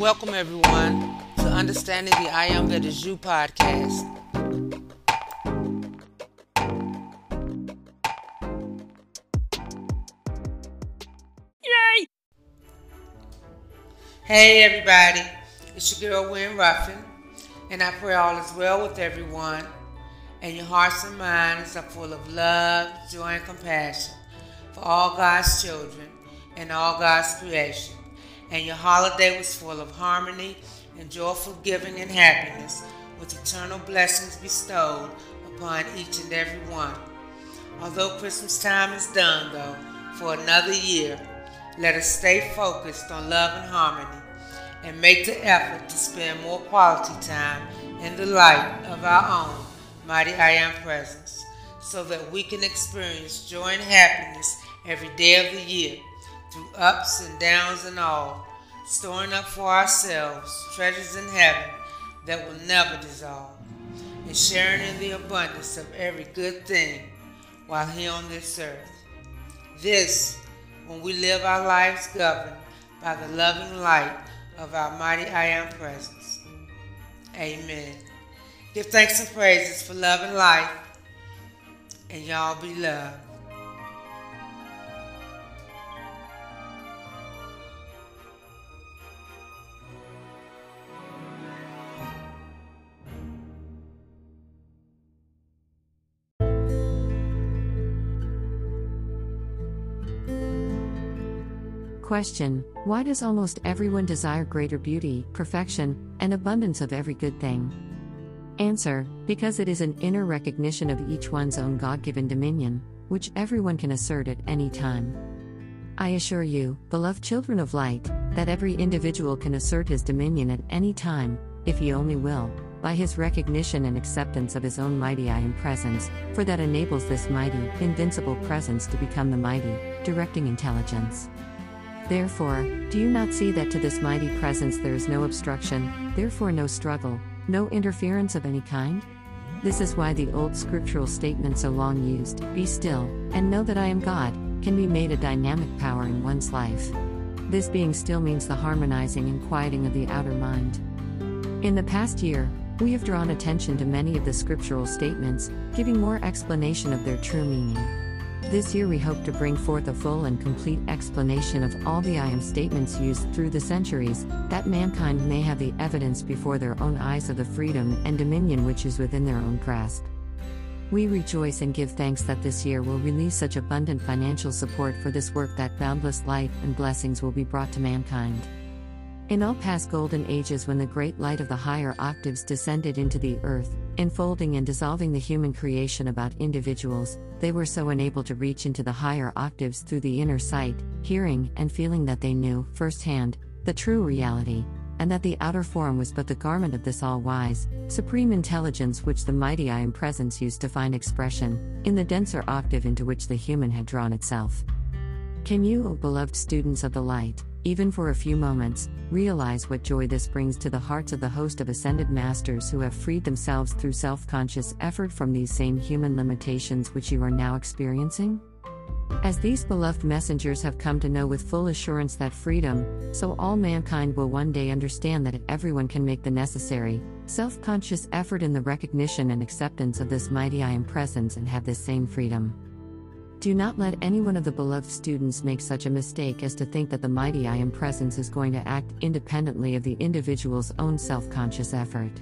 welcome everyone to Understanding the I Am That Is You podcast. Yay! Hey everybody, it's your girl Wynn Ruffin, and I pray all is well with everyone, and your hearts and minds are full of love, joy, and compassion for all God's children and all God's creation. And your holiday was full of harmony and joyful giving and happiness, with eternal blessings bestowed upon each and every one. Although Christmas time is done, though, for another year, let us stay focused on love and harmony and make the effort to spend more quality time in the light of our own mighty I Am presence so that we can experience joy and happiness every day of the year through ups and downs and all, storing up for ourselves treasures in heaven that will never dissolve, and sharing in the abundance of every good thing while here on this earth. This, when we live our lives governed by the loving light of our mighty I Am presence. Amen. Give thanks and praises for love and life, and y'all be loved. Question Why does almost everyone desire greater beauty, perfection, and abundance of every good thing? Answer Because it is an inner recognition of each one's own God given dominion, which everyone can assert at any time. I assure you, beloved children of light, that every individual can assert his dominion at any time, if he only will, by his recognition and acceptance of his own mighty I am presence, for that enables this mighty, invincible presence to become the mighty, directing intelligence. Therefore, do you not see that to this mighty presence there is no obstruction, therefore no struggle, no interference of any kind? This is why the old scriptural statement so long used, Be still, and know that I am God, can be made a dynamic power in one's life. This being still means the harmonizing and quieting of the outer mind. In the past year, we have drawn attention to many of the scriptural statements, giving more explanation of their true meaning. This year, we hope to bring forth a full and complete explanation of all the I am statements used through the centuries, that mankind may have the evidence before their own eyes of the freedom and dominion which is within their own grasp. We rejoice and give thanks that this year will release such abundant financial support for this work that boundless light and blessings will be brought to mankind. In all past golden ages, when the great light of the higher octaves descended into the earth, enfolding and dissolving the human creation about individuals, they were so unable to reach into the higher octaves through the inner sight, hearing, and feeling that they knew, firsthand, the true reality, and that the outer form was but the garment of this all wise, supreme intelligence which the mighty I Am presence used to find expression, in the denser octave into which the human had drawn itself. Can you, O beloved students of the light, even for a few moments, realize what joy this brings to the hearts of the host of ascended masters who have freed themselves through self conscious effort from these same human limitations which you are now experiencing? As these beloved messengers have come to know with full assurance that freedom, so all mankind will one day understand that everyone can make the necessary, self conscious effort in the recognition and acceptance of this mighty I Am presence and have this same freedom. Do not let any one of the beloved students make such a mistake as to think that the mighty I Am presence is going to act independently of the individual's own self conscious effort.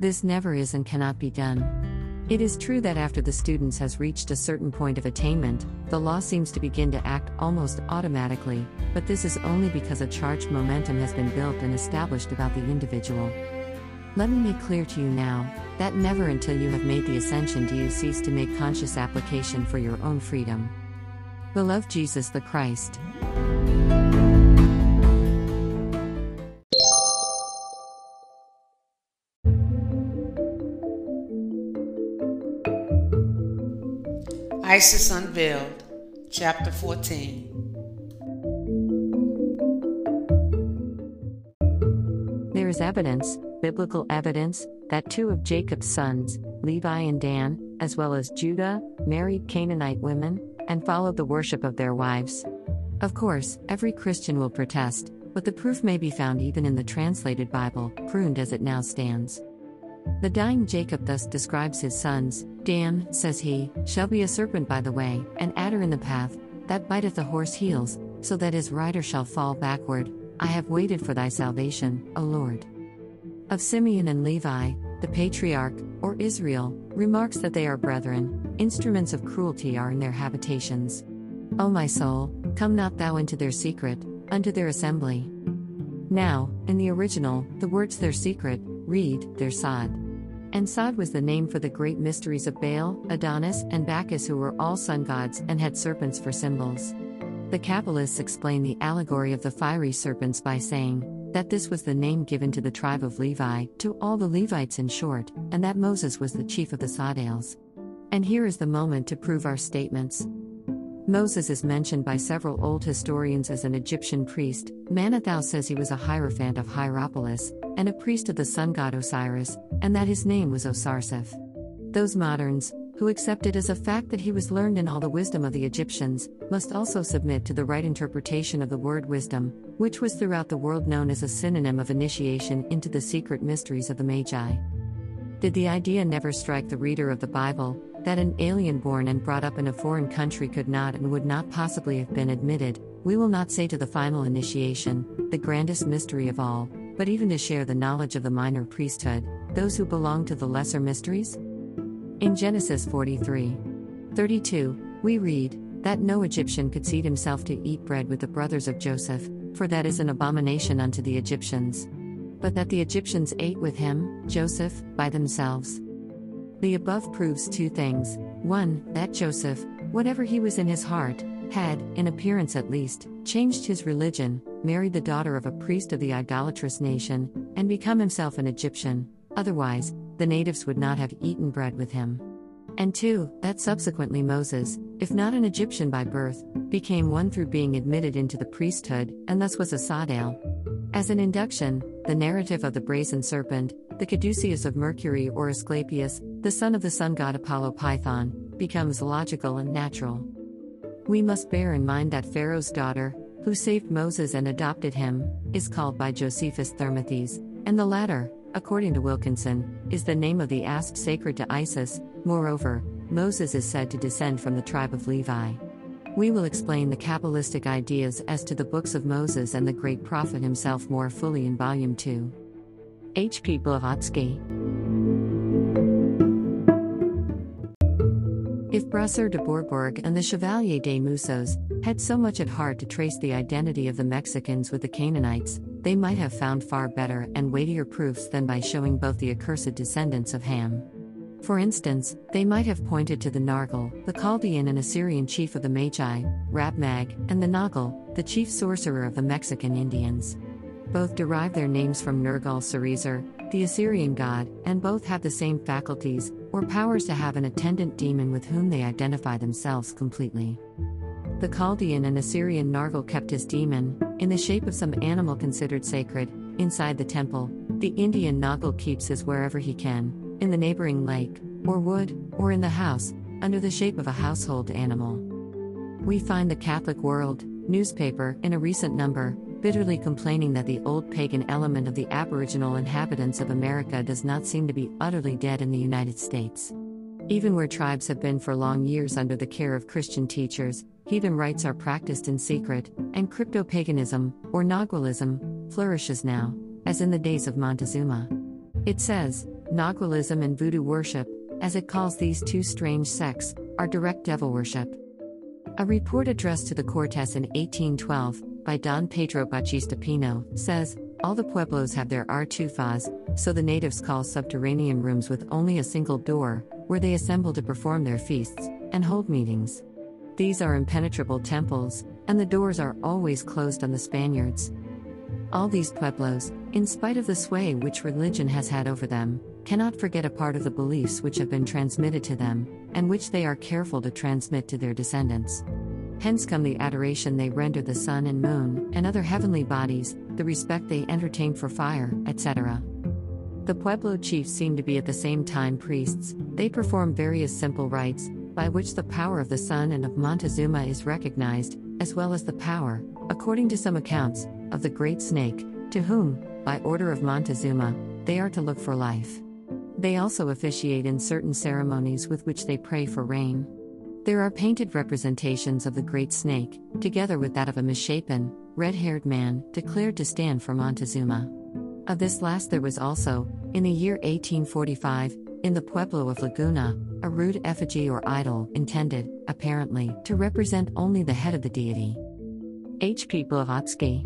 This never is and cannot be done. It is true that after the student has reached a certain point of attainment, the law seems to begin to act almost automatically, but this is only because a charged momentum has been built and established about the individual. Let me make clear to you now that never until you have made the ascension do you cease to make conscious application for your own freedom. Beloved Jesus the Christ. Isis Unveiled, Chapter 14. There is evidence, biblical evidence, that two of Jacob's sons, Levi and Dan, as well as Judah, married Canaanite women and followed the worship of their wives. Of course, every Christian will protest but the proof may be found even in the translated Bible, pruned as it now stands. The dying Jacob thus describes his sons Dan, says he, shall be a serpent by the way, an adder in the path, that biteth the horse heels, so that his rider shall fall backward. I have waited for thy salvation, O Lord. Of Simeon and Levi, the patriarch, or Israel, remarks that they are brethren, instruments of cruelty are in their habitations. O my soul, come not thou into their secret, unto their assembly. Now, in the original, the words their secret, read, their sod. And Sod was the name for the great mysteries of Baal, Adonis, and Bacchus, who were all sun gods and had serpents for symbols. The Kabbalists explain the allegory of the fiery serpents by saying that this was the name given to the tribe of Levi, to all the Levites in short, and that Moses was the chief of the Sodales. And here is the moment to prove our statements. Moses is mentioned by several old historians as an Egyptian priest. Manetho says he was a hierophant of Hierapolis, and a priest of the sun god Osiris, and that his name was Osarseph. Those moderns, who accept it as a fact that he was learned in all the wisdom of the Egyptians, must also submit to the right interpretation of the word wisdom, which was throughout the world known as a synonym of initiation into the secret mysteries of the Magi. Did the idea never strike the reader of the Bible that an alien born and brought up in a foreign country could not and would not possibly have been admitted? We will not say to the final initiation, the grandest mystery of all, but even to share the knowledge of the minor priesthood, those who belong to the lesser mysteries? In Genesis 43 32, we read, that no Egyptian could seat himself to eat bread with the brothers of Joseph, for that is an abomination unto the Egyptians but that the Egyptians ate with him, Joseph, by themselves. The above proves two things. One, that Joseph, whatever he was in his heart, had, in appearance at least, changed his religion, married the daughter of a priest of the idolatrous nation, and become himself an Egyptian, otherwise, the natives would not have eaten bread with him. And two, that subsequently Moses, if not an Egyptian by birth, became one through being admitted into the priesthood, and thus was a Sodale. As an induction, the narrative of the brazen serpent, the caduceus of Mercury or Asclepius, the son of the sun god Apollo Python, becomes logical and natural. We must bear in mind that Pharaoh's daughter, who saved Moses and adopted him, is called by Josephus Thermuthis, and the latter, according to Wilkinson, is the name of the asp sacred to Isis. Moreover, Moses is said to descend from the tribe of Levi. We will explain the Kabbalistic ideas as to the books of Moses and the great prophet himself more fully in Volume 2. H. P. Blavatsky. If Brasseur de Bourbourg and the Chevalier des Mousseaux had so much at heart to trace the identity of the Mexicans with the Canaanites, they might have found far better and weightier proofs than by showing both the accursed descendants of Ham. For instance, they might have pointed to the Nargal, the Chaldean and Assyrian chief of the Magi, Rabmag, and the Nagal, the chief sorcerer of the Mexican Indians. Both derive their names from Nergal Sarezer, the Assyrian god, and both have the same faculties, or powers to have an attendant demon with whom they identify themselves completely. The Chaldean and Assyrian Nargal kept his demon, in the shape of some animal considered sacred, inside the temple. The Indian Nagal keeps his wherever he can, in the neighboring lake, or wood, or in the house, under the shape of a household animal. We find the Catholic World newspaper in a recent number bitterly complaining that the old pagan element of the Aboriginal inhabitants of America does not seem to be utterly dead in the United States. Even where tribes have been for long years under the care of Christian teachers, heathen rites are practiced in secret, and crypto paganism, or Nagualism, flourishes now, as in the days of Montezuma. It says, Nagualism and voodoo worship, as it calls these two strange sects, are direct devil worship. A report addressed to the Cortes in 1812 by Don Pedro Bautista Pino says all the pueblos have their artufas, so the natives call subterranean rooms with only a single door, where they assemble to perform their feasts and hold meetings. These are impenetrable temples, and the doors are always closed on the Spaniards. All these pueblos, in spite of the sway which religion has had over them, cannot forget a part of the beliefs which have been transmitted to them, and which they are careful to transmit to their descendants. Hence come the adoration they render the sun and moon, and other heavenly bodies, the respect they entertain for fire, etc. The Pueblo chiefs seem to be at the same time priests, they perform various simple rites, by which the power of the sun and of Montezuma is recognized, as well as the power, according to some accounts, of the great snake, to whom, by order of Montezuma, they are to look for life. They also officiate in certain ceremonies with which they pray for rain. There are painted representations of the great snake, together with that of a misshapen, red haired man, declared to stand for Montezuma. Of this last, there was also, in the year 1845, in the pueblo of Laguna, a rude effigy or idol intended, apparently, to represent only the head of the deity. H. P. Blavatsky.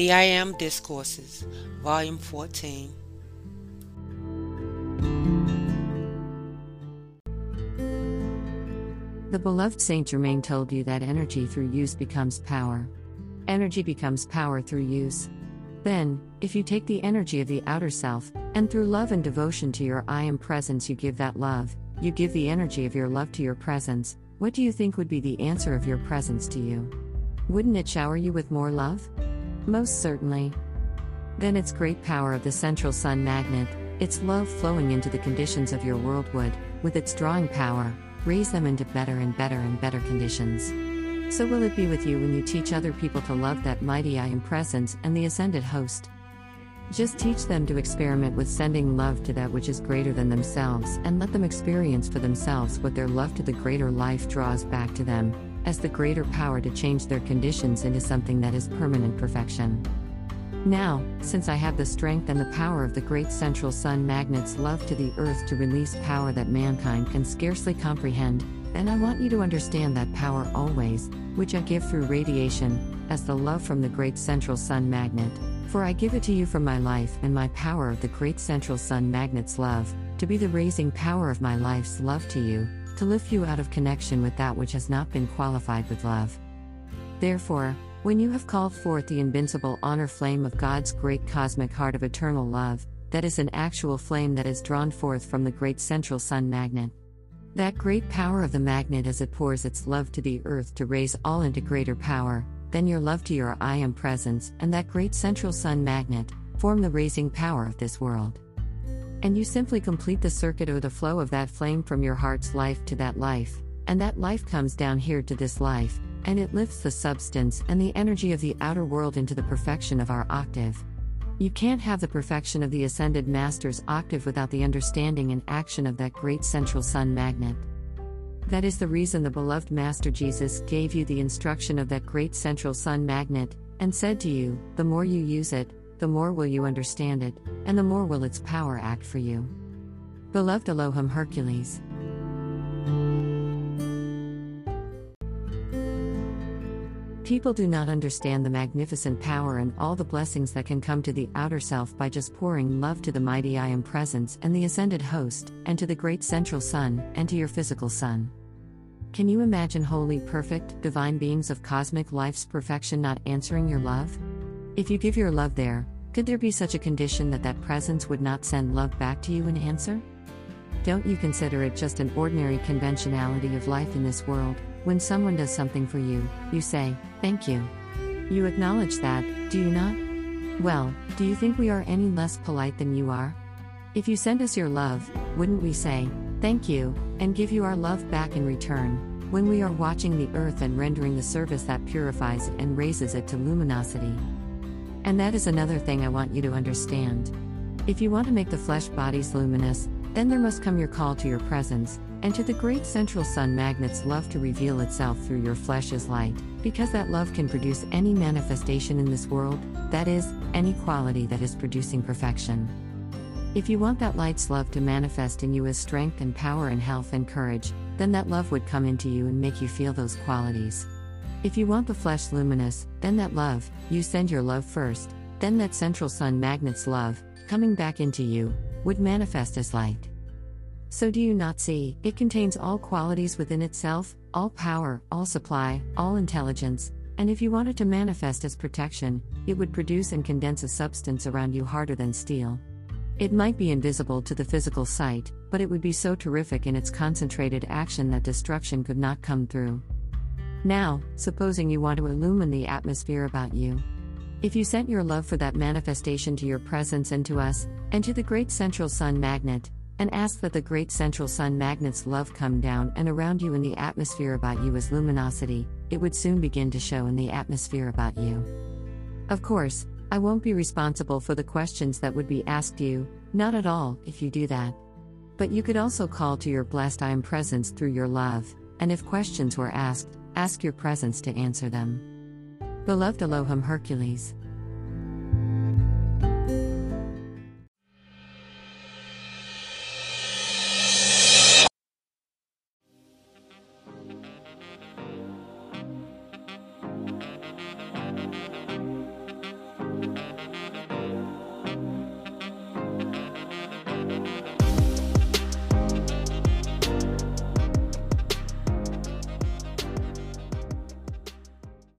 The I Am Discourses, Volume 14. The beloved Saint Germain told you that energy through use becomes power. Energy becomes power through use. Then, if you take the energy of the outer self, and through love and devotion to your I am presence, you give that love, you give the energy of your love to your presence, what do you think would be the answer of your presence to you? Wouldn't it shower you with more love? Most certainly. Then its great power of the central sun magnet, its love flowing into the conditions of your world would, with its drawing power, raise them into better and better and better conditions. So will it be with you when you teach other people to love that mighty I am presence and the ascended host. Just teach them to experiment with sending love to that which is greater than themselves and let them experience for themselves what their love to the greater life draws back to them, as the greater power to change their conditions into something that is permanent perfection. Now, since I have the strength and the power of the great central sun magnet's love to the earth to release power that mankind can scarcely comprehend, then I want you to understand that power always, which I give through radiation, as the love from the great central sun magnet. For I give it to you from my life and my power of the great central sun magnet's love, to be the raising power of my life's love to you, to lift you out of connection with that which has not been qualified with love. Therefore, when you have called forth the invincible honor flame of God's great cosmic heart of eternal love, that is an actual flame that is drawn forth from the great central sun magnet. That great power of the magnet as it pours its love to the earth to raise all into greater power, then your love to your I am presence and that great central sun magnet form the raising power of this world. And you simply complete the circuit or the flow of that flame from your heart's life to that life, and that life comes down here to this life, and it lifts the substance and the energy of the outer world into the perfection of our octave. You can't have the perfection of the ascended master's octave without the understanding and action of that great central sun magnet. That is the reason the beloved Master Jesus gave you the instruction of that great central sun magnet, and said to you, The more you use it, the more will you understand it, and the more will its power act for you. Beloved Elohim Hercules. People do not understand the magnificent power and all the blessings that can come to the outer self by just pouring love to the mighty I am presence and the ascended host, and to the great central sun, and to your physical sun. Can you imagine holy, perfect, divine beings of cosmic life's perfection not answering your love? If you give your love there, could there be such a condition that that presence would not send love back to you in answer? Don't you consider it just an ordinary conventionality of life in this world? When someone does something for you, you say, Thank you. You acknowledge that, do you not? Well, do you think we are any less polite than you are? If you send us your love, wouldn't we say, Thank you, and give you our love back in return, when we are watching the earth and rendering the service that purifies it and raises it to luminosity? And that is another thing I want you to understand. If you want to make the flesh bodies luminous, then there must come your call to your presence, and to the great central sun magnet's love to reveal itself through your flesh as light, because that love can produce any manifestation in this world, that is, any quality that is producing perfection. If you want that light's love to manifest in you as strength and power and health and courage, then that love would come into you and make you feel those qualities. If you want the flesh luminous, then that love, you send your love first, then that central sun magnet's love, coming back into you, would manifest as light. So do you not see, it contains all qualities within itself, all power, all supply, all intelligence, and if you wanted to manifest as protection, it would produce and condense a substance around you harder than steel. It might be invisible to the physical sight, but it would be so terrific in its concentrated action that destruction could not come through. Now, supposing you want to illumine the atmosphere about you. If you sent your love for that manifestation to your presence and to us, and to the great central sun magnet, and ask that the great central sun magnet's love come down and around you in the atmosphere about you as luminosity, it would soon begin to show in the atmosphere about you. Of course, I won't be responsible for the questions that would be asked you, not at all, if you do that. But you could also call to your blessed I am presence through your love, and if questions were asked, ask your presence to answer them. Beloved Elohim Hercules.